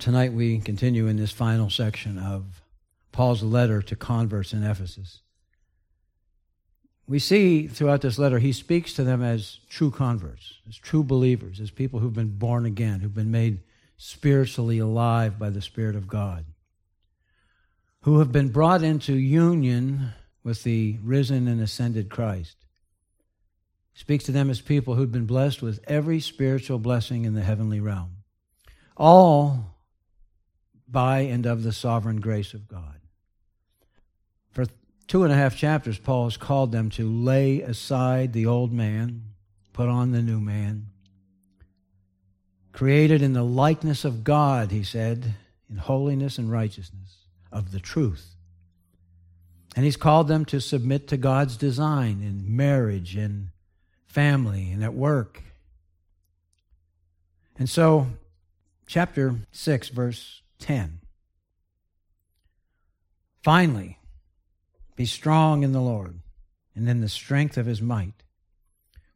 Tonight we continue in this final section of Paul's letter to converts in Ephesus. We see throughout this letter he speaks to them as true converts, as true believers, as people who've been born again, who've been made spiritually alive by the Spirit of God, who have been brought into union with the risen and ascended Christ. He speaks to them as people who've been blessed with every spiritual blessing in the heavenly realm. All by and of the sovereign grace of God. For two and a half chapters, Paul has called them to lay aside the old man, put on the new man. Created in the likeness of God, he said, in holiness and righteousness of the truth. And he's called them to submit to God's design in marriage and family and at work. And so, chapter 6, verse 10. Finally, be strong in the Lord and in the strength of his might.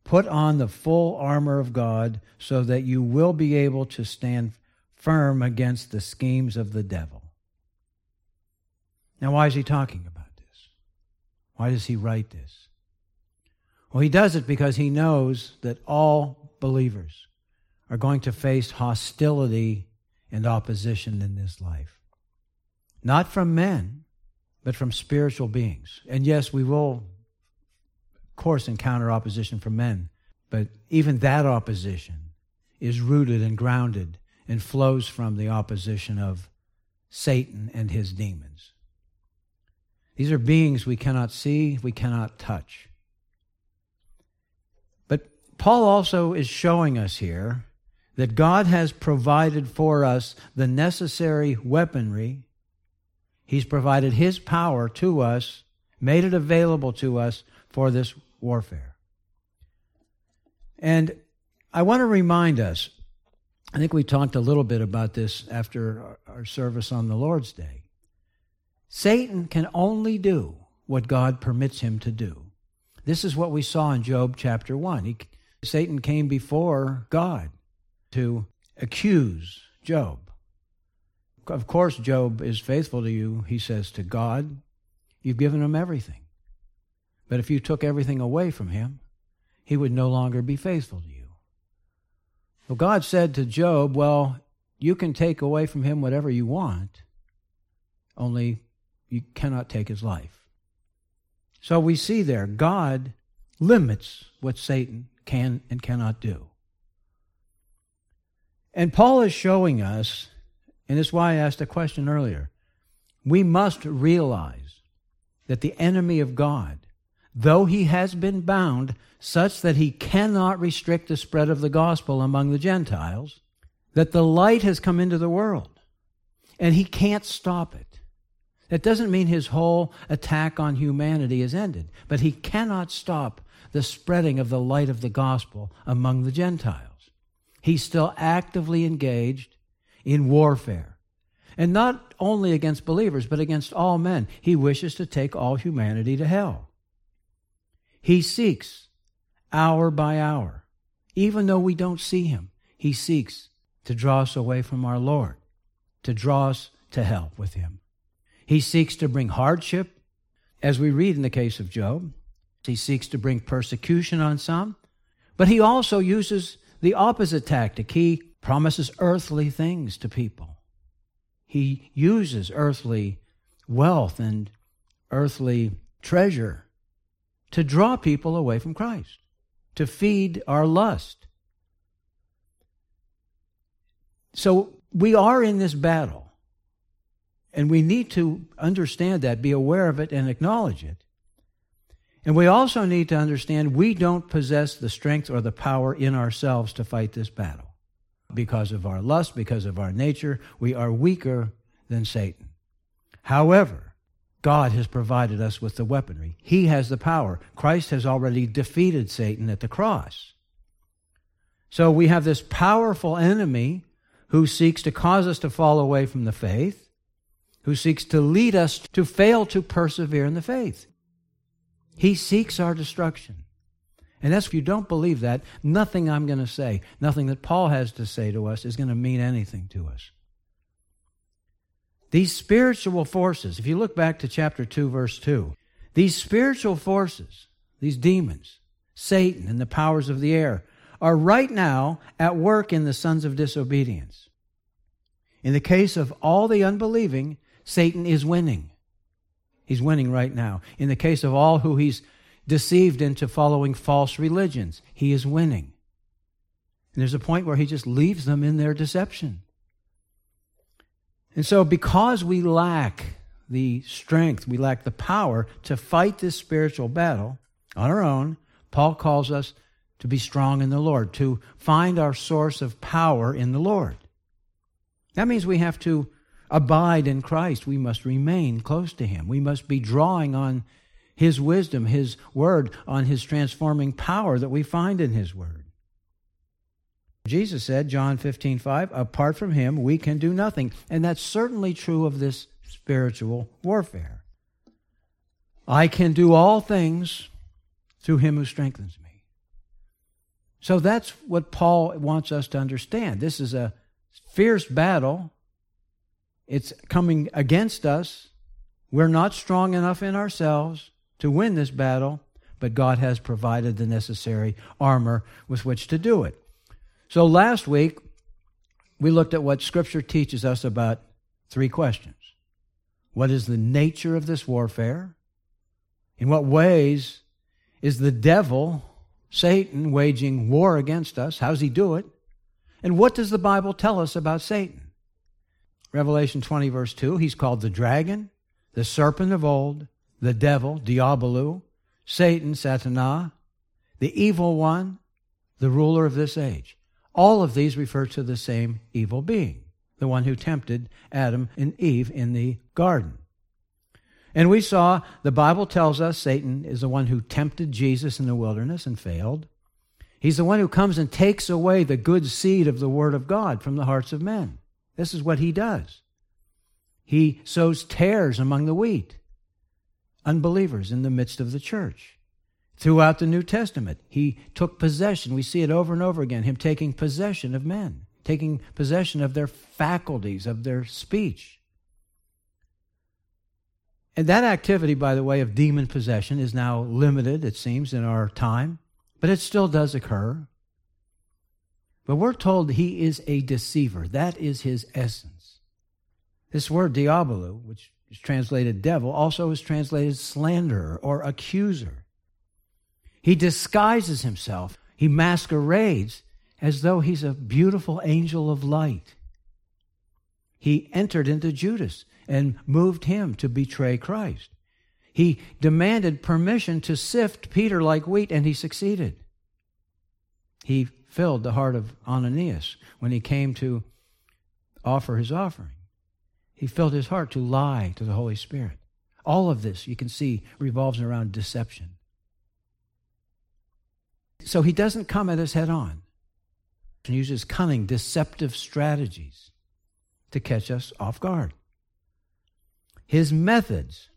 Put on the full armor of God so that you will be able to stand firm against the schemes of the devil. Now, why is he talking about this? Why does he write this? Well, he does it because he knows that all believers are going to face hostility and opposition in this life. Not from men, but from spiritual beings. And yes, we will, of course, encounter opposition from men, but even that opposition is rooted and grounded and flows from the opposition of Satan and his demons. These are beings we cannot see, we cannot touch. But Paul also is showing us here that God has provided for us the necessary weaponry. He's provided His power to us, made it available to us for this warfare. And I want to remind us, I think we talked a little bit about this after our service on the Lord's Day. Satan can only do what God permits him to do. This is what we saw in Job chapter 1. He, Satan came before God to accuse Job. Of course, Job is faithful to you, he says to God. You've given him everything. But if you took everything away from him, he would no longer be faithful to you. Well, God said to Job, Well, you can take away from him whatever you want, only you cannot take his life. So we see there, God limits what Satan can and cannot do. And Paul is showing us, and it's why I asked a question earlier, we must realize that the enemy of God, though he has been bound such that he cannot restrict the spread of the gospel among the Gentiles, that the light has come into the world and he can't stop it. That doesn't mean his whole attack on humanity is ended, but he cannot stop the spreading of the light of the gospel among the Gentiles. He's still actively engaged in warfare. And not only against believers, but against all men. He wishes to take all humanity to hell. He seeks hour by hour, even though we don't see him, he seeks to draw us away from our Lord, to draw us to hell with him. He seeks to bring hardship, as we read in the case of Job. He seeks to bring persecution on some, but he also uses the opposite tactic. He promises earthly things to people. He uses earthly wealth and earthly treasure to draw people away from Christ, to feed our lust. So we are in this battle, and we need to understand that, be aware of it, and acknowledge it. And we also need to understand we don't possess the strength or the power in ourselves to fight this battle. Because of our lust, because of our nature, we are weaker than Satan. However, God has provided us with the weaponry. He has the power. Christ has already defeated Satan at the cross. So we have this powerful enemy who seeks to cause us to fall away from the faith, who seeks to lead us to fail to persevere in the faith. He seeks our destruction. And that's if you don't believe that, nothing I'm going to say, nothing that Paul has to say to us is going to mean anything to us. These spiritual forces, if you look back to chapter 2, verse 2, these spiritual forces, these demons, Satan and the powers of the air, are right now at work in the sons of disobedience. In the case of all the unbelieving, Satan is winning. He's winning right now. In the case of all who he's deceived into following false religions, he is winning. And there's a point where he just leaves them in their deception. And so, because we lack the strength, we lack the power to fight this spiritual battle on our own, Paul calls us to be strong in the Lord, to find our source of power in the Lord. That means we have to abide in Christ. We must remain close to Him. We must be drawing on His wisdom, His Word, on His transforming power that we find in His Word. Jesus said, John 15, 5, apart from Him, we can do nothing. And that's certainly true of this spiritual warfare. I can do all things through Him who strengthens me. So that's what Paul wants us to understand. This is a fierce battle. It's coming against us. We're not strong enough in ourselves to win this battle, but God has provided the necessary armor with which to do it. So last week, we looked at what Scripture teaches us about three questions. What is the nature of this warfare? In what ways is the devil, Satan, waging war against us? How does he do it? And what does the Bible tell us about Satan? Revelation 20, verse 2, he's called the dragon, the serpent of old, the devil, Diabolou, Satan, Satana, the evil one, the ruler of this age. All of these refer to the same evil being, the one who tempted Adam and Eve in the garden. And we saw the Bible tells us Satan is the one who tempted Jesus in the wilderness and failed. He's the one who comes and takes away the good seed of the Word of God from the hearts of men. This is what he does. He sows tares among the wheat, unbelievers in the midst of the church. Throughout the New Testament, he took possession. We see it over and over again him taking possession of men, taking possession of their faculties, of their speech. And that activity, by the way, of demon possession is now limited, it seems, in our time but it still does occur. But we're told he is a deceiver. That is his essence. This word diabolo, which is translated devil, also is translated slanderer or accuser. He disguises himself, he masquerades as though he's a beautiful angel of light. He entered into Judas and moved him to betray Christ. He demanded permission to sift Peter like wheat, and he succeeded. He filled the heart of Ananias when he came to offer his offering. He filled his heart to lie to the Holy Spirit. All of this, you can see, revolves around deception. So he doesn't come at us head on and uses cunning, deceptive strategies to catch us off guard. His methods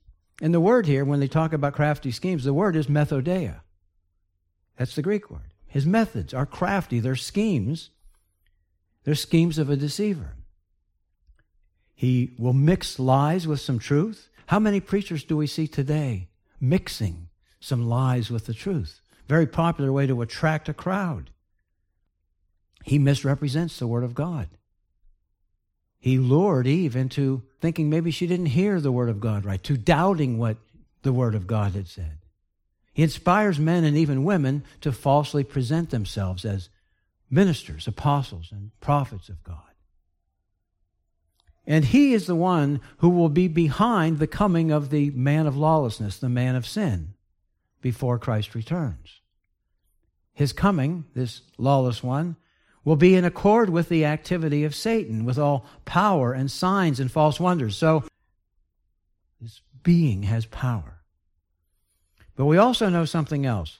and the word here, when they talk about crafty schemes, the word is methodeia. That's the Greek word. His methods are crafty, they're schemes. They're schemes of a deceiver. He will mix lies with some truth. How many preachers do we see today mixing some lies with the truth? Very popular way to attract a crowd. He misrepresents the Word of God. He lured Eve into thinking maybe she didn't hear the Word of God right, to doubting what the Word of God had said. He inspires men and even women to falsely present themselves as ministers, apostles, and prophets of God. And he is the one who will be behind the coming of the man of lawlessness, the man of sin, before Christ returns. His coming, this lawless one, will be in accord with the activity of Satan, with all power and signs and false wonders. So, this being has power. But we also know something else.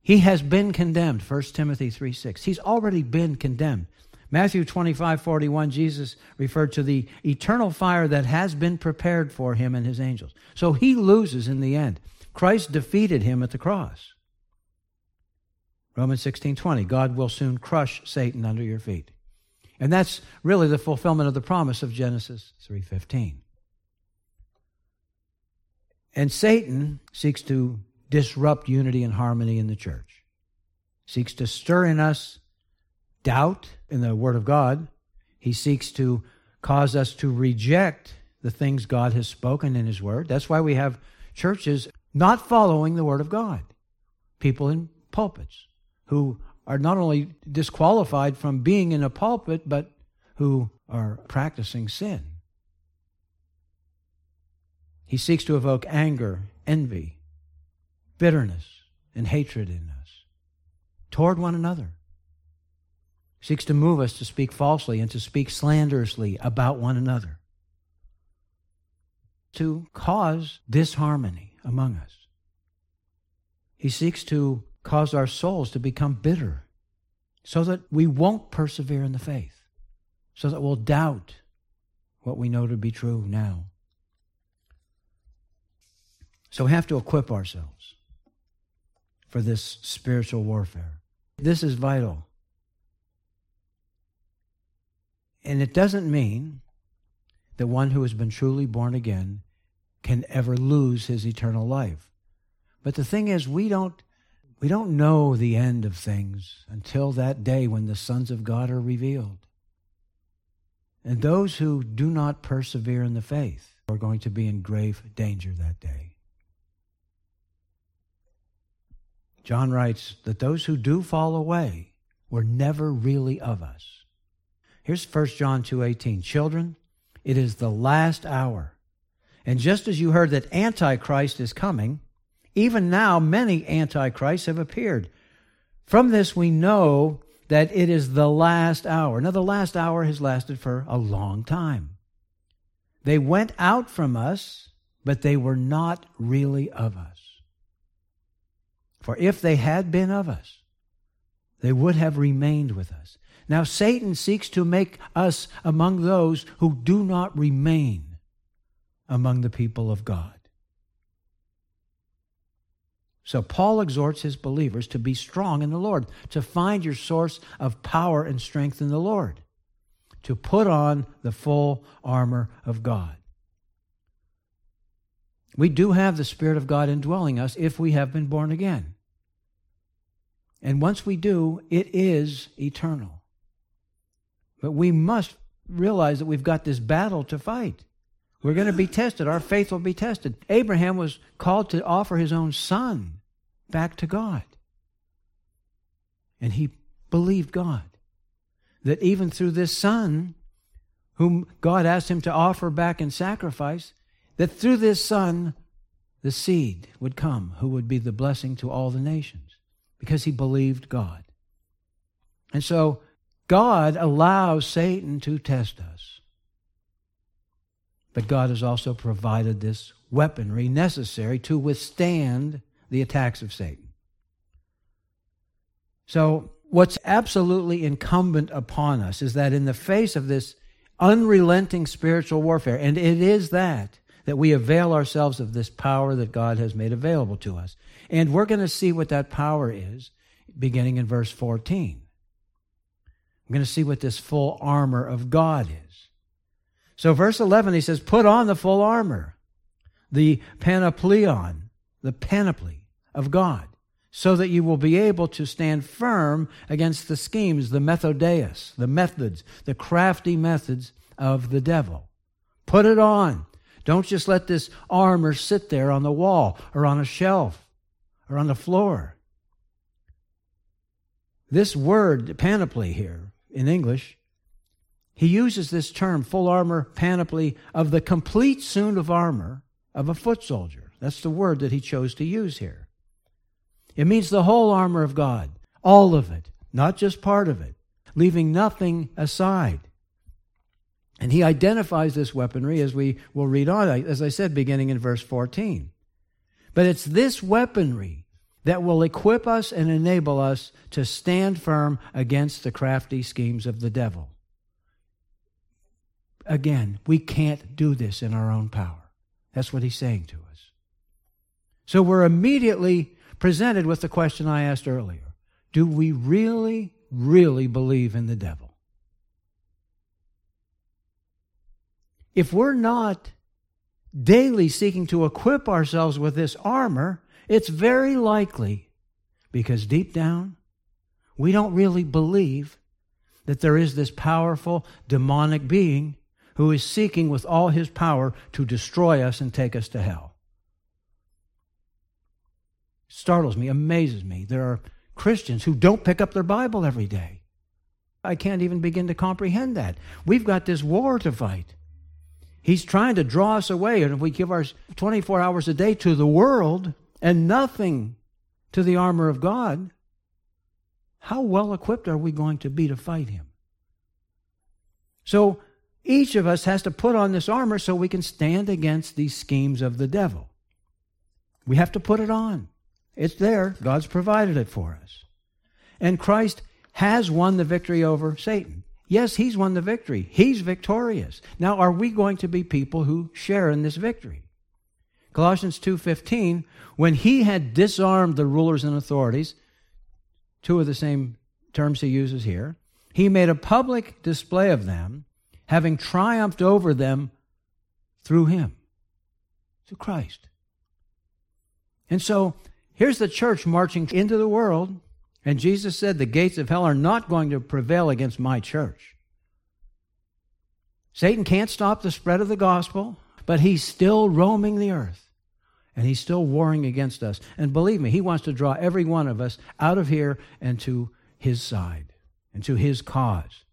He has been condemned, 1 Timothy 3 6. He's already been condemned. Matthew 25 41, Jesus referred to the eternal fire that has been prepared for him and his angels. So he loses in the end. Christ defeated him at the cross. Romans 16:20, God will soon crush Satan under your feet. And that's really the fulfillment of the promise of Genesis 3:15. And Satan seeks to disrupt unity and harmony in the church, seeks to stir in us doubt in the Word of God. He seeks to cause us to reject the things God has spoken in His Word. That's why we have churches not following the Word of God, people in pulpits who are not only disqualified from being in a pulpit, but who are practicing sin. He seeks to evoke anger, envy, bitterness, and hatred in us toward one another. He seeks to move us to speak falsely and to speak slanderously about one another, to cause disharmony among us. He seeks to cause our souls to become bitter so that we won't persevere in the faith, so that we'll doubt what we know to be true now. So we have to equip ourselves for this spiritual warfare. This is vital. And it doesn't mean that one who has been truly born again can ever lose his eternal life. But the thing is, we don't, we don't know the end of things until that day when the sons of God are revealed. And those who do not persevere in the faith are going to be in grave danger that day. John writes that those who do fall away were never really of us. Here's 1 John 2:18. Children, it is the last hour. And just as you heard that antichrist is coming, even now many antichrists have appeared. From this we know that it is the last hour. Now the last hour has lasted for a long time. They went out from us, but they were not really of us. For if they had been of us, they would have remained with us. Now, Satan seeks to make us among those who do not remain among the people of God. So, Paul exhorts his believers to be strong in the Lord, to find your source of power and strength in the Lord, to put on the full armor of God. We do have the Spirit of God indwelling us if we have been born again. And once we do, it is eternal. But we must realize that we've got this battle to fight. We're going to be tested. Our faith will be tested. Abraham was called to offer his own son back to God. And he believed God. That even through this son, whom God asked him to offer back in sacrifice, that through this son, the seed would come who would be the blessing to all the nations because he believed God. And so God allows Satan to test us. But God has also provided this weaponry necessary to withstand the attacks of Satan. So, what's absolutely incumbent upon us is that in the face of this unrelenting spiritual warfare, and it is that, that we avail ourselves of this power that God has made available to us. And we're going to see what that power is beginning in verse 14. I'm going to see what this full armor of God is. So, verse 11, he says, Put on the full armor, the panopleon, the panoply of God, so that you will be able to stand firm against the schemes, the methodeus, the methods, the crafty methods of the devil. Put it on. Don't just let this armor sit there on the wall or on a shelf or on the floor. This word, panoply, here in English, he uses this term, full armor panoply, of the complete suit of armor of a foot soldier. That's the word that he chose to use here. It means the whole armor of God, all of it, not just part of it, leaving nothing aside. And he identifies this weaponry as we will read on, as I said, beginning in verse 14. But it's this weaponry that will equip us and enable us to stand firm against the crafty schemes of the devil. Again, we can't do this in our own power. That's what he's saying to us. So we're immediately presented with the question I asked earlier Do we really, really believe in the devil? If we're not daily seeking to equip ourselves with this armor, it's very likely because deep down, we don't really believe that there is this powerful demonic being who is seeking with all his power to destroy us and take us to hell. Startles me, amazes me. There are Christians who don't pick up their Bible every day. I can't even begin to comprehend that. We've got this war to fight. He's trying to draw us away. And if we give our 24 hours a day to the world and nothing to the armor of God, how well equipped are we going to be to fight him? So each of us has to put on this armor so we can stand against these schemes of the devil. We have to put it on. It's there. God's provided it for us. And Christ has won the victory over Satan. Yes, he's won the victory. He's victorious. Now, are we going to be people who share in this victory? Colossians 2:15, when he had disarmed the rulers and authorities, two of the same terms he uses here, he made a public display of them, having triumphed over them through him, through Christ. And so, here's the church marching into the world and Jesus said, The gates of hell are not going to prevail against my church. Satan can't stop the spread of the gospel, but he's still roaming the earth. And he's still warring against us. And believe me, he wants to draw every one of us out of here and to his side and to his cause.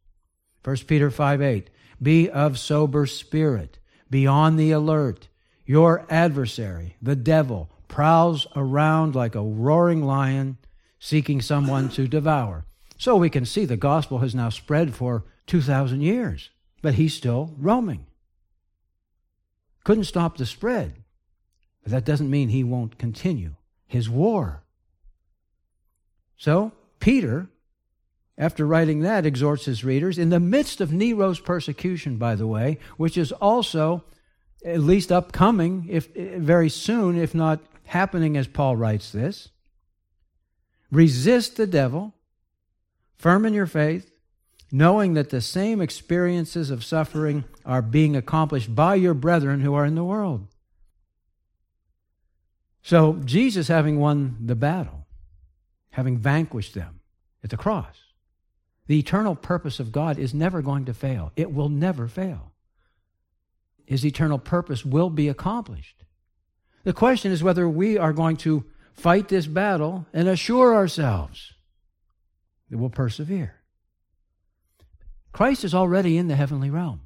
1 Peter 5 8. Be of sober spirit, be on the alert. Your adversary, the devil, prowls around like a roaring lion seeking someone to devour. So we can see the gospel has now spread for 2,000 years, but he's still roaming. Couldn't stop the spread, but that doesn't mean he won't continue his war. So, Peter, after writing that, exhorts his readers in the midst of Nero's persecution, by the way, which is also at least upcoming, if eh, very soon, if not happening as Paul writes this. Resist the devil, firm in your faith, knowing that the same experiences of suffering are being accomplished by your brethren who are in the world. So, Jesus having won the battle, having vanquished them at the cross, the eternal purpose of God is never going to fail. It will never fail. His eternal purpose will be accomplished. The question is whether we are going to fight this battle and assure ourselves that we'll persevere. Christ is already in the heavenly realm.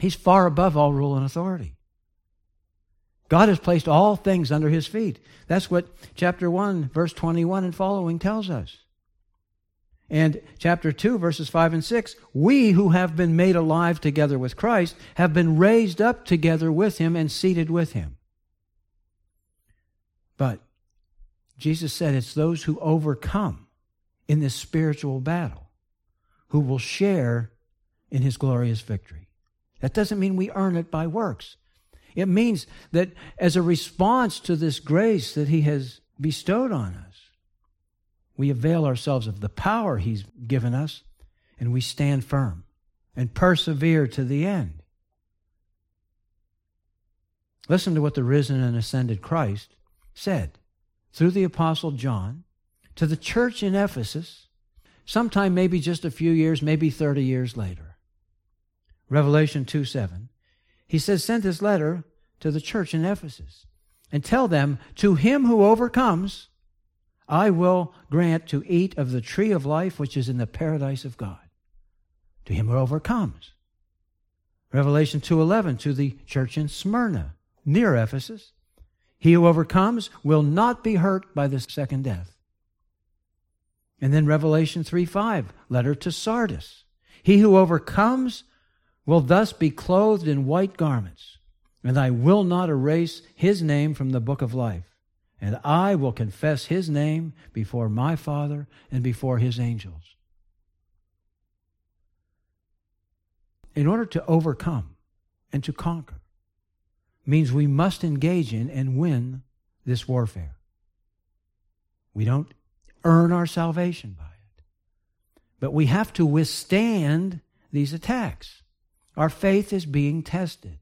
He's far above all rule and authority. God has placed all things under his feet. That's what chapter 1, verse 21 and following tells us. And chapter 2, verses 5 and 6 we who have been made alive together with Christ have been raised up together with him and seated with him. But Jesus said it's those who overcome in this spiritual battle who will share in his glorious victory. That doesn't mean we earn it by works. It means that as a response to this grace that he has bestowed on us, we avail ourselves of the power he's given us and we stand firm and persevere to the end. Listen to what the risen and ascended Christ said through the Apostle John to the church in Ephesus, sometime maybe just a few years, maybe 30 years later. Revelation 2 7. He says, Send this letter to the church in Ephesus and tell them, To him who overcomes, I will grant to eat of the tree of life which is in the paradise of God. To him who overcomes. Revelation 2:11 to the church in Smyrna near Ephesus. He who overcomes will not be hurt by the second death. And then Revelation 3 5, letter to Sardis. He who overcomes will thus be clothed in white garments, and I will not erase his name from the book of life, and I will confess his name before my Father and before his angels. In order to overcome and to conquer, means we must engage in and win this warfare. We don't earn our salvation by it, but we have to withstand these attacks. Our faith is being tested.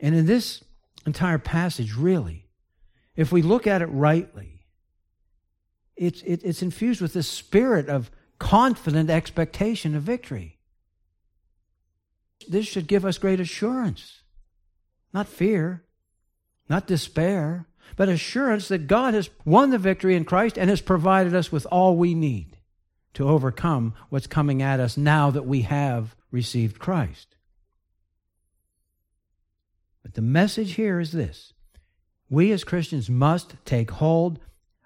And in this entire passage, really, if we look at it rightly, it's, it, it's infused with this spirit of confident expectation of victory. This should give us great assurance, not fear, not despair, but assurance that God has won the victory in Christ and has provided us with all we need to overcome what's coming at us now that we have received Christ. But the message here is this we as Christians must take hold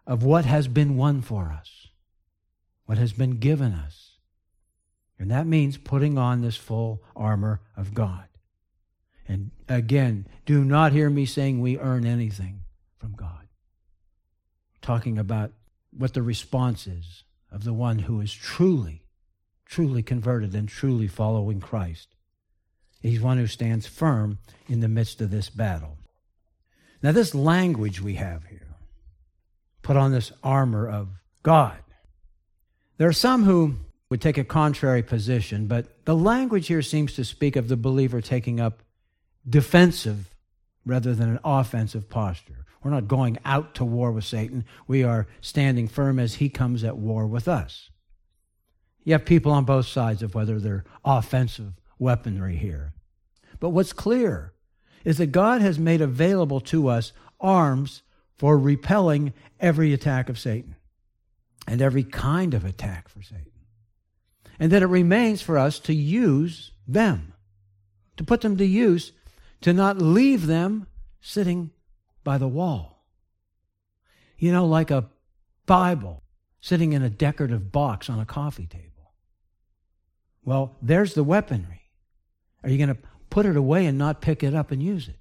of what has been won for us, what has been given us. And that means putting on this full armor of God. And again, do not hear me saying we earn anything from God. Talking about what the response is of the one who is truly, truly converted and truly following Christ. He's one who stands firm in the midst of this battle. Now, this language we have here, put on this armor of God. There are some who would take a contrary position, but the language here seems to speak of the believer taking up defensive rather than an offensive posture. We're not going out to war with Satan. We are standing firm as he comes at war with us. You have people on both sides of whether they're offensive weaponry here. But what's clear is that God has made available to us arms for repelling every attack of Satan and every kind of attack for Satan. And that it remains for us to use them, to put them to use, to not leave them sitting by the wall. You know, like a Bible sitting in a decorative box on a coffee table. Well, there's the weaponry. Are you going to put it away and not pick it up and use it?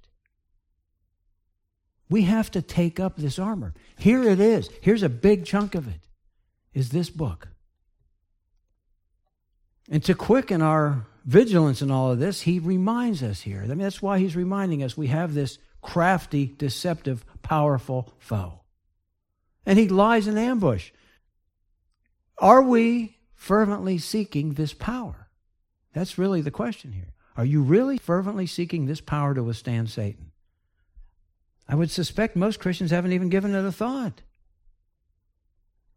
We have to take up this armor. Here it is. Here's a big chunk of it. Is this book. And to quicken our vigilance in all of this, he reminds us here. I mean, that's why he's reminding us we have this crafty, deceptive, powerful foe. And he lies in ambush. Are we fervently seeking this power? That's really the question here. Are you really fervently seeking this power to withstand Satan? I would suspect most Christians haven't even given it a thought.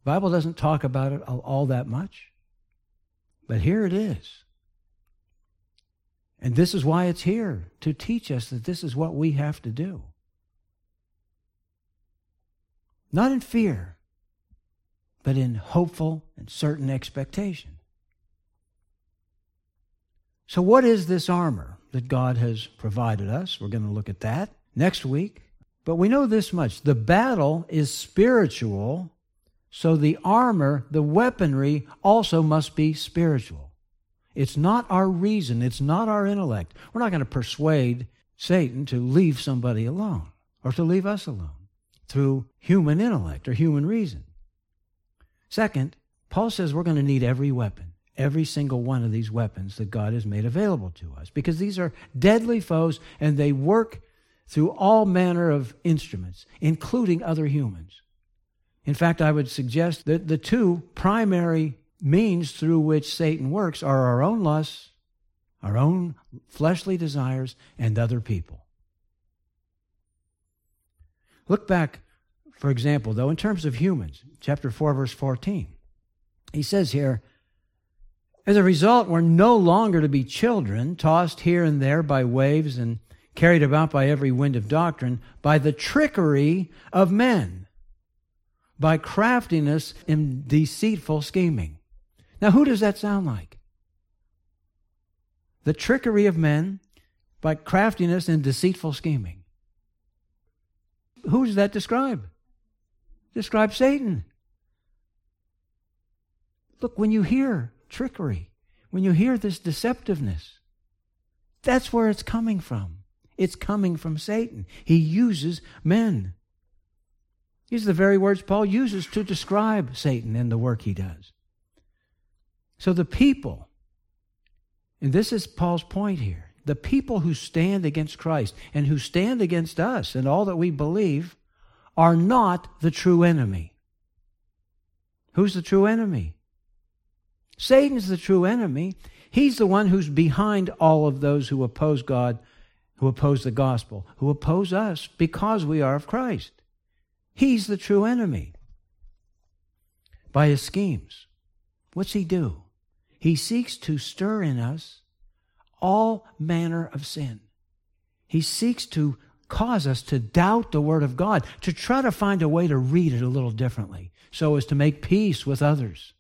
The Bible doesn't talk about it all that much. But here it is. And this is why it's here to teach us that this is what we have to do. Not in fear, but in hopeful and certain expectation. So, what is this armor that God has provided us? We're going to look at that next week. But we know this much the battle is spiritual, so the armor, the weaponry, also must be spiritual. It's not our reason, it's not our intellect. We're not going to persuade Satan to leave somebody alone or to leave us alone through human intellect or human reason. Second, Paul says we're going to need every weapon, every single one of these weapons that God has made available to us, because these are deadly foes and they work through all manner of instruments, including other humans. In fact, I would suggest that the two primary means through which Satan works are our own lusts, our own fleshly desires, and other people. Look back, for example, though, in terms of humans, chapter 4, verse 14. He says here, as a result, we're no longer to be children, tossed here and there by waves and carried about by every wind of doctrine, by the trickery of men, by craftiness and deceitful scheming. Now, who does that sound like? The trickery of men by craftiness and deceitful scheming. Who does that describe? Describe Satan. Look, when you hear trickery, when you hear this deceptiveness, that's where it's coming from. It's coming from Satan. He uses men. These are the very words Paul uses to describe Satan and the work he does. So the people, and this is Paul's point here the people who stand against Christ and who stand against us and all that we believe are not the true enemy. Who's the true enemy? Satan's the true enemy. He's the one who's behind all of those who oppose God who oppose the gospel, who oppose us because we are of Christ. He's the true enemy. By his schemes, what's he do? He seeks to stir in us all manner of sin. He seeks to cause us to doubt the Word of God, to try to find a way to read it a little differently so as to make peace with others.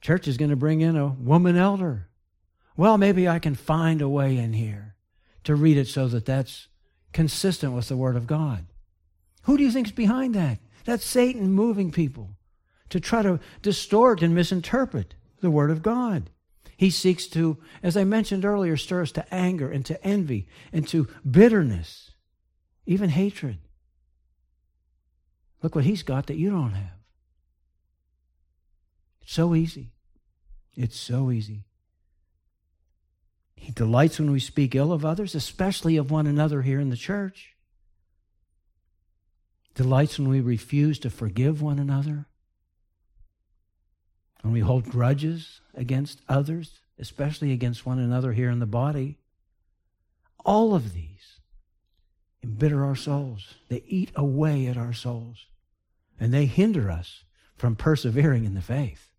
Church is going to bring in a woman elder. Well, maybe I can find a way in here to read it so that that's consistent with the Word of God. Who do you think's behind that? That's Satan moving people to try to distort and misinterpret the Word of God. He seeks to, as I mentioned earlier, stir us to anger and to envy and to bitterness, even hatred. Look what he's got that you don't have. It's so easy. It's so easy. He delights when we speak ill of others, especially of one another here in the church. Delights when we refuse to forgive one another. When we hold grudges against others, especially against one another here in the body. All of these embitter our souls. They eat away at our souls. And they hinder us from persevering in the faith.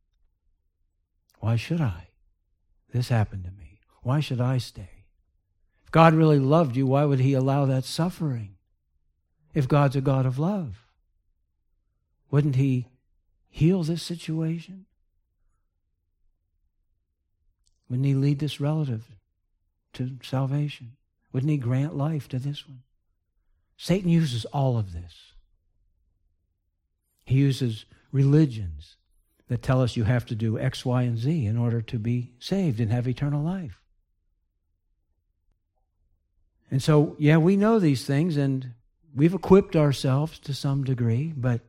Why should I? This happened to me. Why should I stay? If God really loved you, why would He allow that suffering? If God's a God of love, wouldn't He heal this situation? Wouldn't He lead this relative to salvation? Wouldn't He grant life to this one? Satan uses all of this. He uses religions that tell us you have to do X, Y, and Z in order to be saved and have eternal life. And so, yeah, we know these things and we've equipped ourselves to some degree, but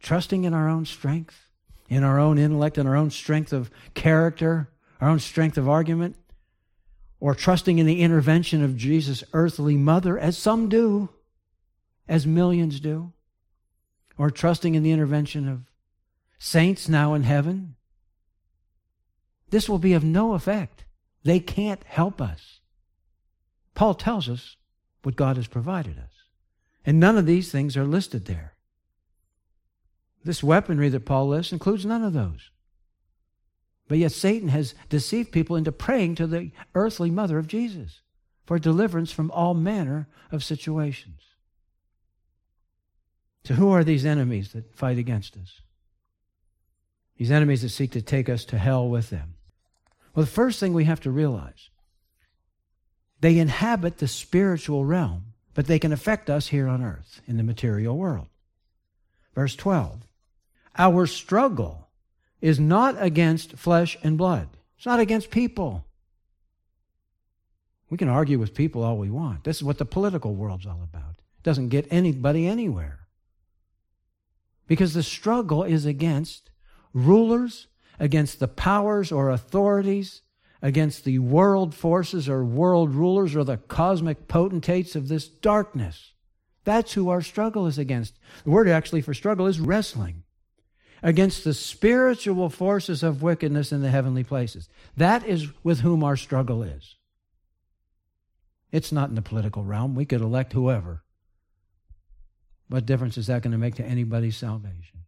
trusting in our own strength, in our own intellect, in our own strength of character, our own strength of argument, or trusting in the intervention of Jesus' earthly mother, as some do, as millions do, or trusting in the intervention of saints now in heaven, this will be of no effect. They can't help us. Paul tells us what God has provided us. And none of these things are listed there. This weaponry that Paul lists includes none of those. But yet Satan has deceived people into praying to the earthly mother of Jesus for deliverance from all manner of situations. So, who are these enemies that fight against us? These enemies that seek to take us to hell with them. Well, the first thing we have to realize they inhabit the spiritual realm, but they can affect us here on earth in the material world. Verse 12 Our struggle is not against flesh and blood, it's not against people. We can argue with people all we want. This is what the political world's all about. It doesn't get anybody anywhere. Because the struggle is against rulers, against the powers or authorities, against the world forces or world rulers or the cosmic potentates of this darkness. That's who our struggle is against. The word actually for struggle is wrestling against the spiritual forces of wickedness in the heavenly places. That is with whom our struggle is. It's not in the political realm. We could elect whoever. What difference is that going to make to anybody's salvation?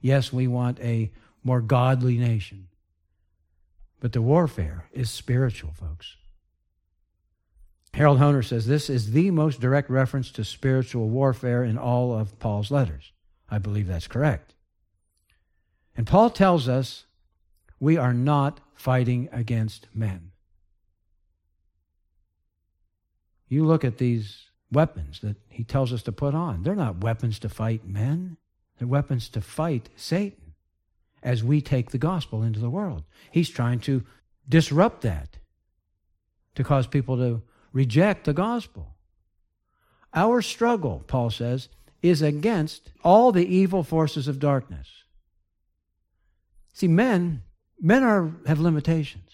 Yes, we want a more godly nation. But the warfare is spiritual, folks. Harold Hoehner says this is the most direct reference to spiritual warfare in all of Paul's letters. I believe that's correct. And Paul tells us we are not fighting against men. You look at these weapons that he tells us to put on, they're not weapons to fight men, they're weapons to fight Satan as we take the gospel into the world. He's trying to disrupt that, to cause people to reject the gospel. Our struggle, Paul says, is against all the evil forces of darkness. See, men, men are have limitations.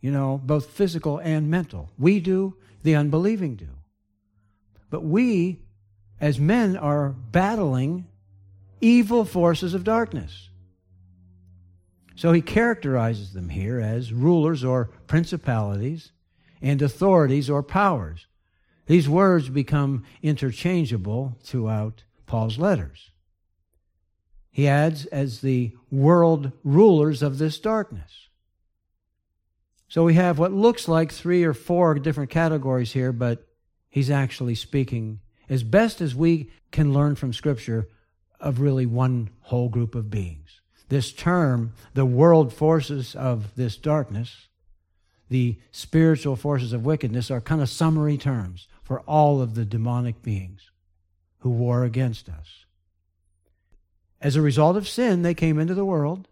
You know, both physical and mental. We do, the unbelieving do. But we, as men, are battling evil forces of darkness. So he characterizes them here as rulers or principalities and authorities or powers. These words become interchangeable throughout Paul's letters. He adds, as the world rulers of this darkness. So we have what looks like three or four different categories here, but he's actually speaking, as best as we can learn from Scripture, of really one whole group of beings. This term, the world forces of this darkness, the spiritual forces of wickedness, are kind of summary terms for all of the demonic beings who war against us. As a result of sin, they came into the world.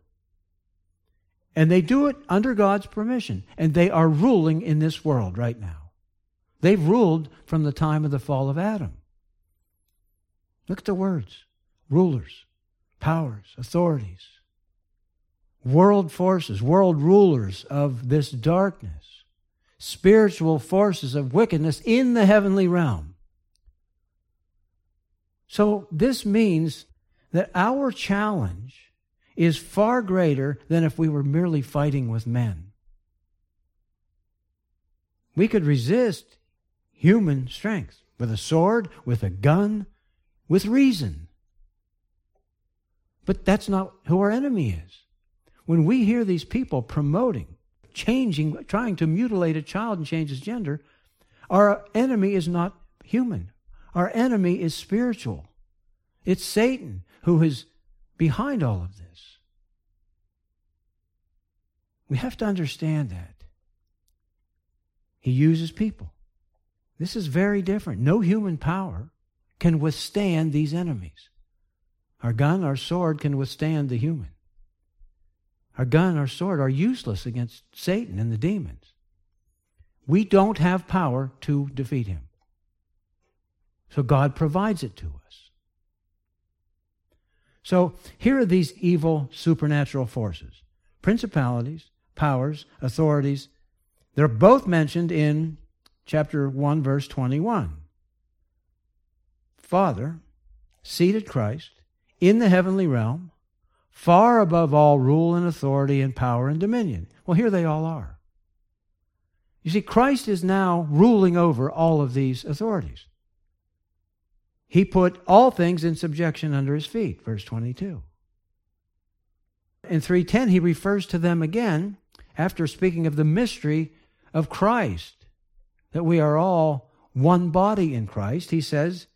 And they do it under God's permission. And they are ruling in this world right now. They've ruled from the time of the fall of Adam. Look at the words rulers, powers, authorities, world forces, world rulers of this darkness, spiritual forces of wickedness in the heavenly realm. So this means that our challenge is far greater than if we were merely fighting with men. We could resist human strength with a sword, with a gun, with reason. But that's not who our enemy is. When we hear these people promoting, changing, trying to mutilate a child and change his gender, our enemy is not human. Our enemy is spiritual. It's Satan who is behind all of this. We have to understand that. He uses people. This is very different. No human power can withstand these enemies. Our gun, our sword can withstand the human. Our gun, our sword are useless against Satan and the demons. We don't have power to defeat him. So God provides it to us. So here are these evil supernatural forces principalities, powers, authorities. They're both mentioned in chapter 1, verse 21. Father seated Christ in the heavenly realm, far above all rule and authority and power and dominion. Well, here they all are. You see, Christ is now ruling over all of these authorities. He put all things in subjection under his feet, verse 22. In 310, he refers to them again after speaking of the mystery of Christ, that we are all one body in Christ. He says,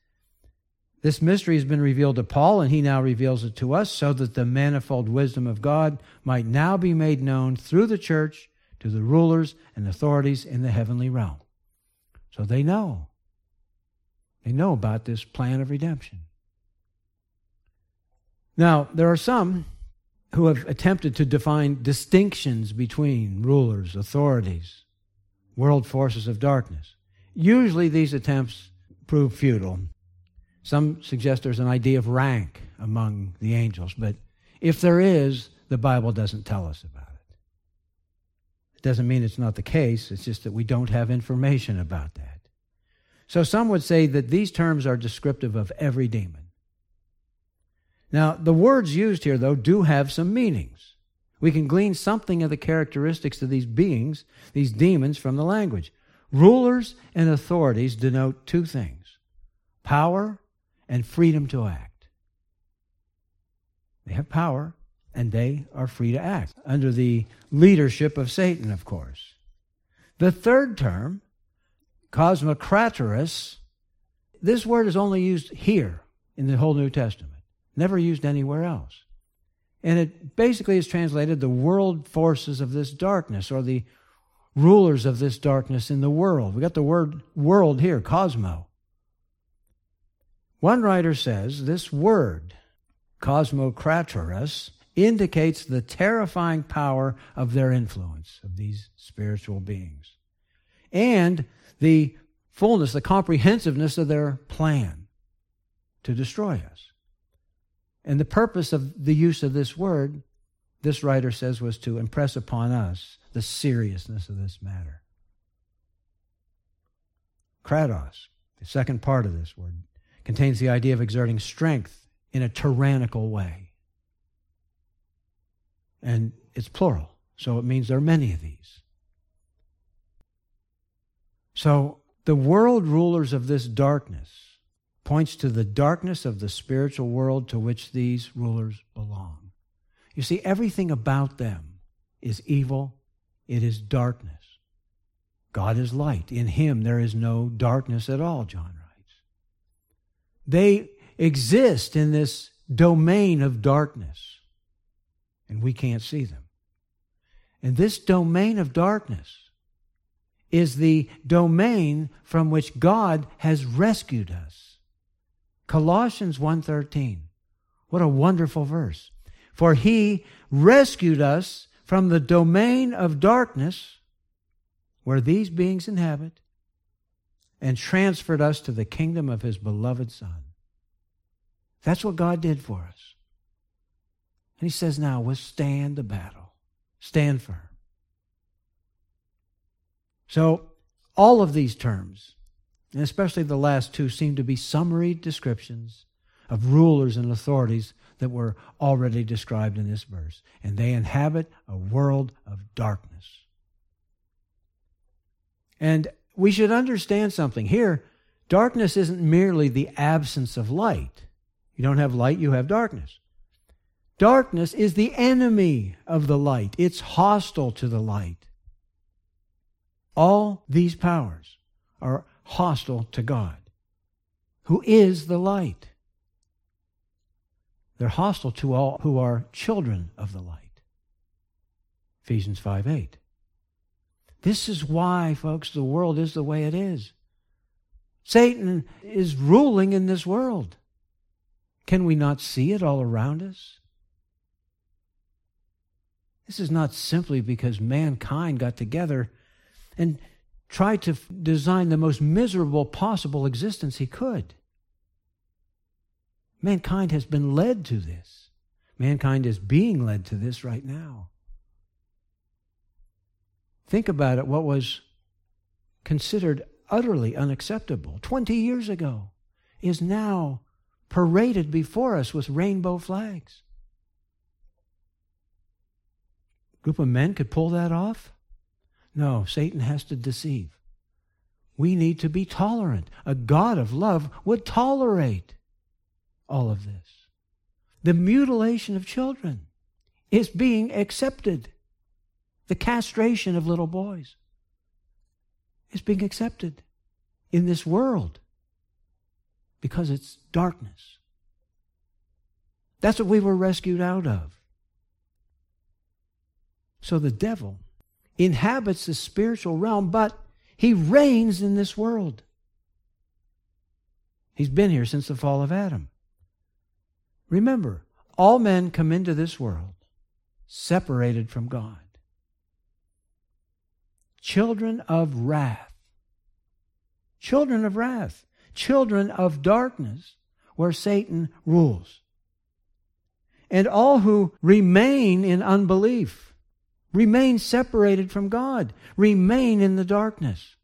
This mystery has been revealed to Paul, and he now reveals it to us, so that the manifold wisdom of God might now be made known through the church to the rulers and authorities in the heavenly realm. So they know. They know about this plan of redemption. Now, there are some who have attempted to define distinctions between rulers, authorities, world forces of darkness. Usually, these attempts prove futile. Some suggest there's an idea of rank among the angels, but if there is, the Bible doesn't tell us about it. It doesn't mean it's not the case, it's just that we don't have information about that. So some would say that these terms are descriptive of every demon. Now, the words used here, though, do have some meanings. We can glean something of the characteristics of these beings, these demons, from the language. Rulers and authorities denote two things power and freedom to act. They have power and they are free to act under the leadership of Satan, of course. The third term Cosmocratorus, this word is only used here in the whole New Testament, never used anywhere else. And it basically is translated the world forces of this darkness or the rulers of this darkness in the world. We got the word world here, cosmo. One writer says this word, cosmocratorus, indicates the terrifying power of their influence, of these spiritual beings. And the fullness, the comprehensiveness of their plan to destroy us. And the purpose of the use of this word, this writer says, was to impress upon us the seriousness of this matter. Kratos, the second part of this word, contains the idea of exerting strength in a tyrannical way. And it's plural, so it means there are many of these. So the world rulers of this darkness points to the darkness of the spiritual world to which these rulers belong. You see, everything about them is evil, it is darkness. God is light. In him there is no darkness at all, John. They exist in this domain of darkness, and we can't see them. And this domain of darkness is the domain from which God has rescued us. Colossians 1:13. What a wonderful verse. For he rescued us from the domain of darkness where these beings inhabit and transferred us to the kingdom of his beloved son. That's what God did for us. And he says now, withstand the battle. Stand firm. So, all of these terms, and especially the last two, seem to be summary descriptions of rulers and authorities that were already described in this verse. And they inhabit a world of darkness. And we should understand something. Here, darkness isn't merely the absence of light. You don't have light, you have darkness. Darkness is the enemy of the light, it's hostile to the light. All these powers are hostile to God, who is the light. They're hostile to all who are children of the light. Ephesians 5 8. This is why, folks, the world is the way it is. Satan is ruling in this world. Can we not see it all around us? This is not simply because mankind got together and tried to design the most miserable possible existence he could. Mankind has been led to this. Mankind is being led to this right now. Think about it what was considered utterly unacceptable 20 years ago is now paraded before us with rainbow flags. A group of men could pull that off? No, Satan has to deceive. We need to be tolerant. A God of love would tolerate all of this. The mutilation of children is being accepted. The castration of little boys is being accepted in this world because it's darkness. That's what we were rescued out of. So the devil inhabits the spiritual realm, but he reigns in this world. He's been here since the fall of Adam. Remember, all men come into this world separated from God. Children of wrath. Children of wrath. Children of darkness, where Satan rules. And all who remain in unbelief Remain separated from God. Remain in the darkness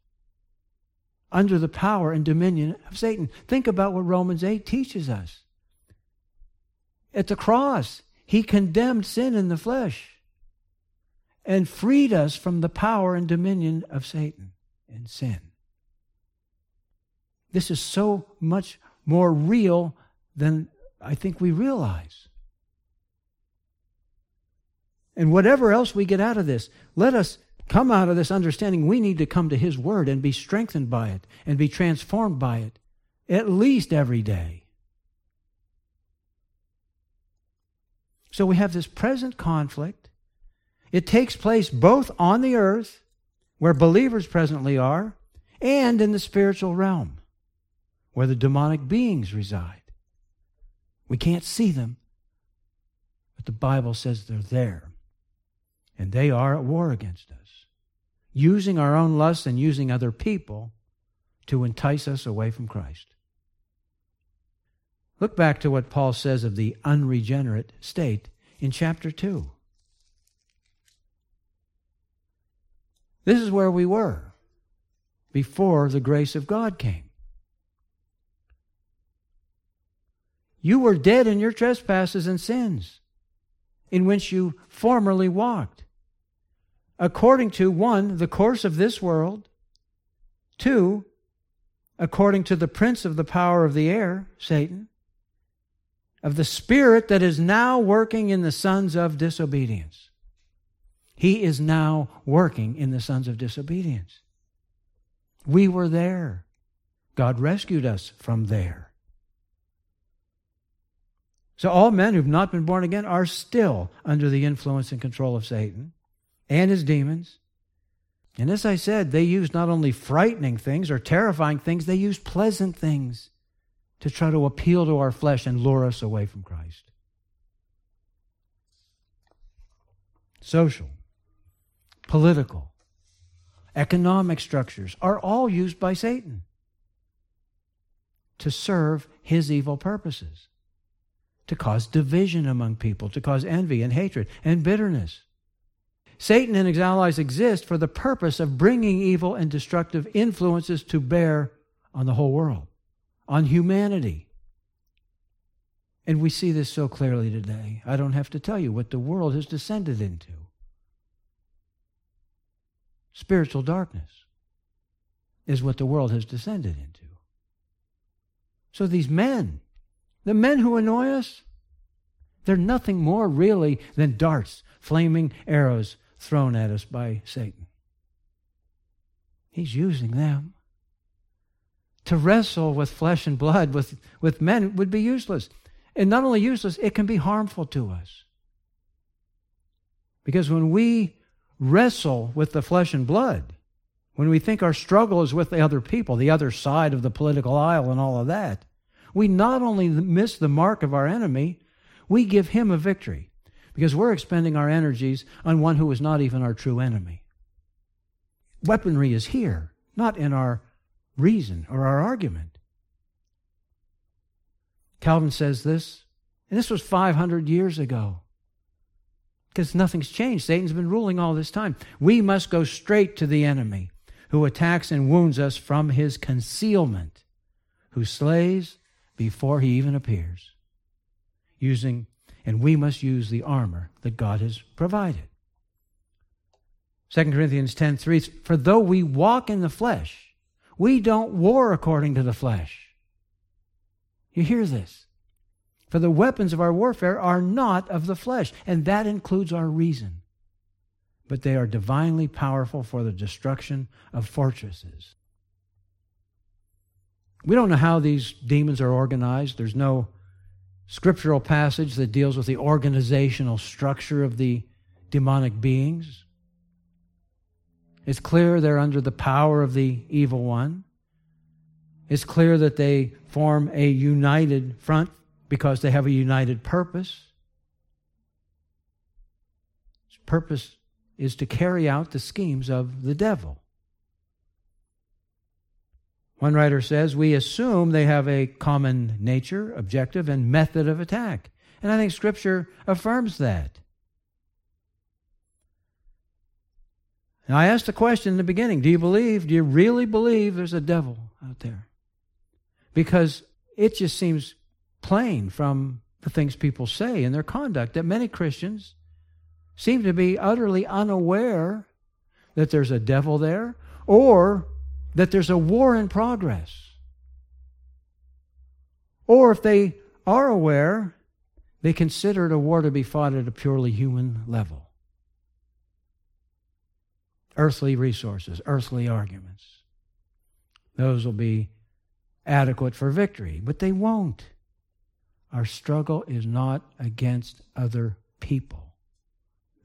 under the power and dominion of Satan. Think about what Romans 8 teaches us. At the cross, he condemned sin in the flesh and freed us from the power and dominion of Satan and sin. This is so much more real than I think we realize. And whatever else we get out of this, let us come out of this understanding we need to come to His Word and be strengthened by it and be transformed by it at least every day. So we have this present conflict. It takes place both on the earth, where believers presently are, and in the spiritual realm, where the demonic beings reside. We can't see them, but the Bible says they're there. And they are at war against us, using our own lusts and using other people to entice us away from Christ. Look back to what Paul says of the unregenerate state in chapter 2. This is where we were before the grace of God came. You were dead in your trespasses and sins, in which you formerly walked according to one, the course of this world, Two, according to the prince of the power of the air, Satan, of the spirit that is now working in the sons of disobedience. He is now working in the sons of disobedience. We were there. God rescued us from there. So all men who've not been born again are still under the influence and control of Satan and his demons. And as I said, they use not only frightening things or terrifying things, they use pleasant things to try to appeal to our flesh and lure us away from Christ. Social, political, economic structures are all used by Satan to serve his evil purposes to cause division among people, to cause envy and hatred and bitterness. Satan and his allies exist for the purpose of bringing evil and destructive influences to bear on the whole world, on humanity. And we see this so clearly today. I don't have to tell you what the world has descended into spiritual darkness is what the world has descended into. So these men the men who annoy us, they're nothing more really than darts, flaming arrows thrown at us by Satan. He's using them. To wrestle with flesh and blood with, with men would be useless. And not only useless, it can be harmful to us. Because when we wrestle with the flesh and blood, when we think our struggle is with the other people, the other side of the political aisle, and all of that, we not only miss the mark of our enemy, we give him a victory because we're expending our energies on one who is not even our true enemy. Weaponry is here, not in our reason or our argument. Calvin says this, and this was 500 years ago because nothing's changed. Satan's been ruling all this time. We must go straight to the enemy who attacks and wounds us from his concealment, who slays before he even appears. Using, and we must use the armor that God has provided. 2 Corinthians 10 3 For though we walk in the flesh, we don't war according to the flesh. You hear this? For the weapons of our warfare are not of the flesh, and that includes our reason. But they are divinely powerful for the destruction of fortresses. We don't know how these demons are organized. There's no scriptural passage that deals with the organizational structure of the demonic beings. It's clear they're under the power of the evil one. It's clear that they form a united front because they have a united purpose. Its purpose is to carry out the schemes of the devil. One writer says, We assume they have a common nature, objective, and method of attack. And I think Scripture affirms that. I asked the question in the beginning Do you believe, do you really believe there's a devil out there? Because it just seems plain from the things people say and their conduct that many Christians seem to be utterly unaware that there's a devil there or that there's a war in progress. Or if they are aware, they consider it a war to be fought at a purely human level. Earthly resources, earthly arguments. Those will be adequate for victory, but they won't. Our struggle is not against other people,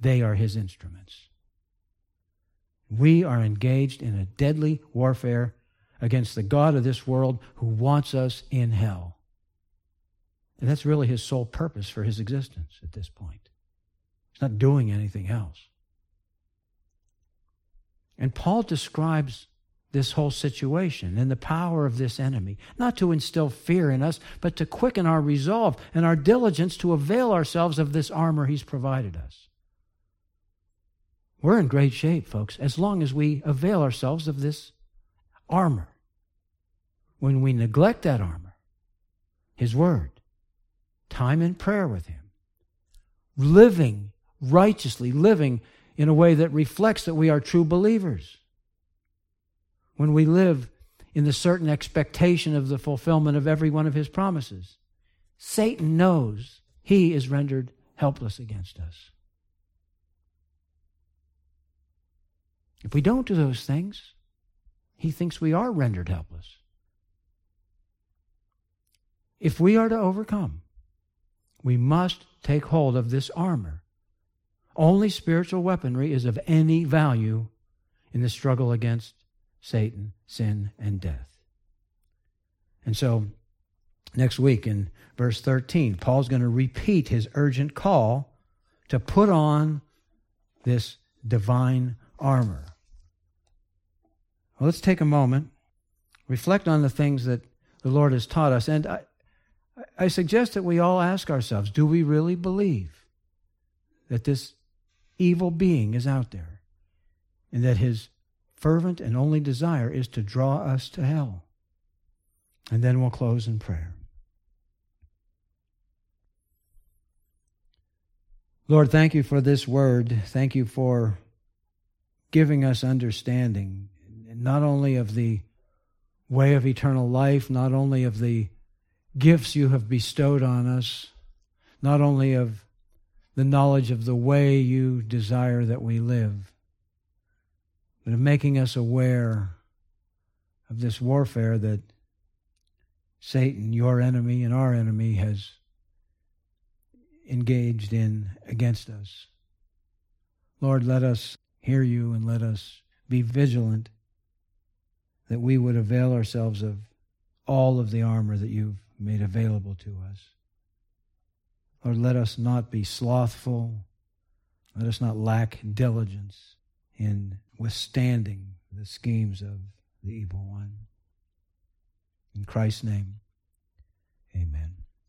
they are his instruments. We are engaged in a deadly warfare against the God of this world who wants us in hell. And that's really his sole purpose for his existence at this point. He's not doing anything else. And Paul describes this whole situation and the power of this enemy, not to instill fear in us, but to quicken our resolve and our diligence to avail ourselves of this armor he's provided us. We're in great shape, folks, as long as we avail ourselves of this armor. When we neglect that armor, His Word, time in prayer with Him, living righteously, living in a way that reflects that we are true believers, when we live in the certain expectation of the fulfillment of every one of his promises. Satan knows he is rendered helpless against us. If we don't do those things, he thinks we are rendered helpless. If we are to overcome, we must take hold of this armor. Only spiritual weaponry is of any value in the struggle against Satan, sin, and death. And so, next week in verse 13, Paul's going to repeat his urgent call to put on this divine armor. Well, let's take a moment, reflect on the things that the Lord has taught us, and I, I suggest that we all ask ourselves do we really believe that this evil being is out there and that his fervent and only desire is to draw us to hell? And then we'll close in prayer. Lord, thank you for this word. Thank you for giving us understanding, not only of the way of eternal life, not only of the gifts you have bestowed on us, not only of the knowledge of the way you desire that we live, but of making us aware of this warfare that Satan, your enemy and our enemy, has engaged in against us. Lord, let us hear you and let us be vigilant that we would avail ourselves of all of the armor that you've made available to us. Lord, let us not be slothful. Let us not lack diligence in withstanding the schemes of the evil one. In Christ's name, amen.